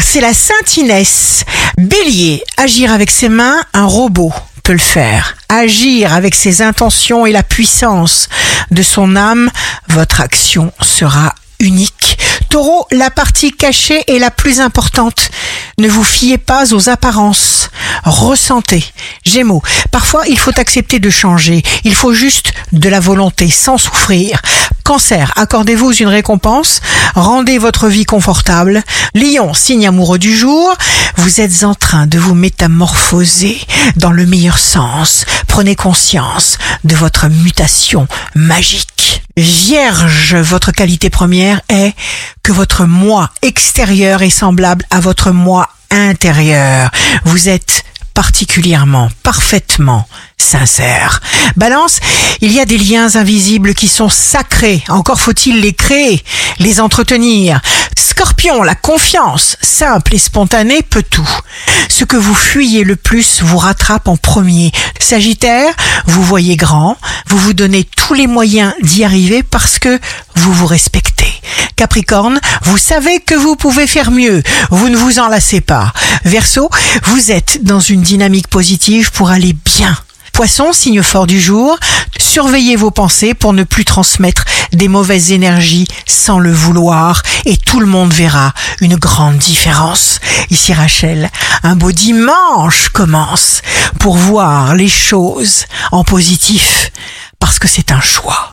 c'est la Sainte Inès. Bélier, agir avec ses mains, un robot peut le faire. Agir avec ses intentions et la puissance de son âme, votre action sera unique. Taureau, la partie cachée est la plus importante. Ne vous fiez pas aux apparences. Ressentez. Gémeaux, parfois il faut accepter de changer. Il faut juste de la volonté sans souffrir. Cancer, accordez-vous une récompense, rendez votre vie confortable. Lion, signe amoureux du jour, vous êtes en train de vous métamorphoser dans le meilleur sens. Prenez conscience de votre mutation magique. Vierge, votre qualité première est que votre moi extérieur est semblable à votre moi intérieur. Vous êtes particulièrement, parfaitement sincère. Balance, il y a des liens invisibles qui sont sacrés. Encore faut-il les créer, les entretenir. Scorpion, la confiance, simple et spontanée, peut tout. Ce que vous fuyez le plus vous rattrape en premier. Sagittaire, vous voyez grand, vous vous donnez tous les moyens d'y arriver parce que vous vous respectez. Capricorne, vous savez que vous pouvez faire mieux. Vous ne vous en lassez pas. Verseau, vous êtes dans une dynamique positive pour aller bien. Poisson, signe fort du jour, surveillez vos pensées pour ne plus transmettre des mauvaises énergies sans le vouloir et tout le monde verra une grande différence. Ici Rachel, un beau dimanche commence pour voir les choses en positif parce que c'est un choix.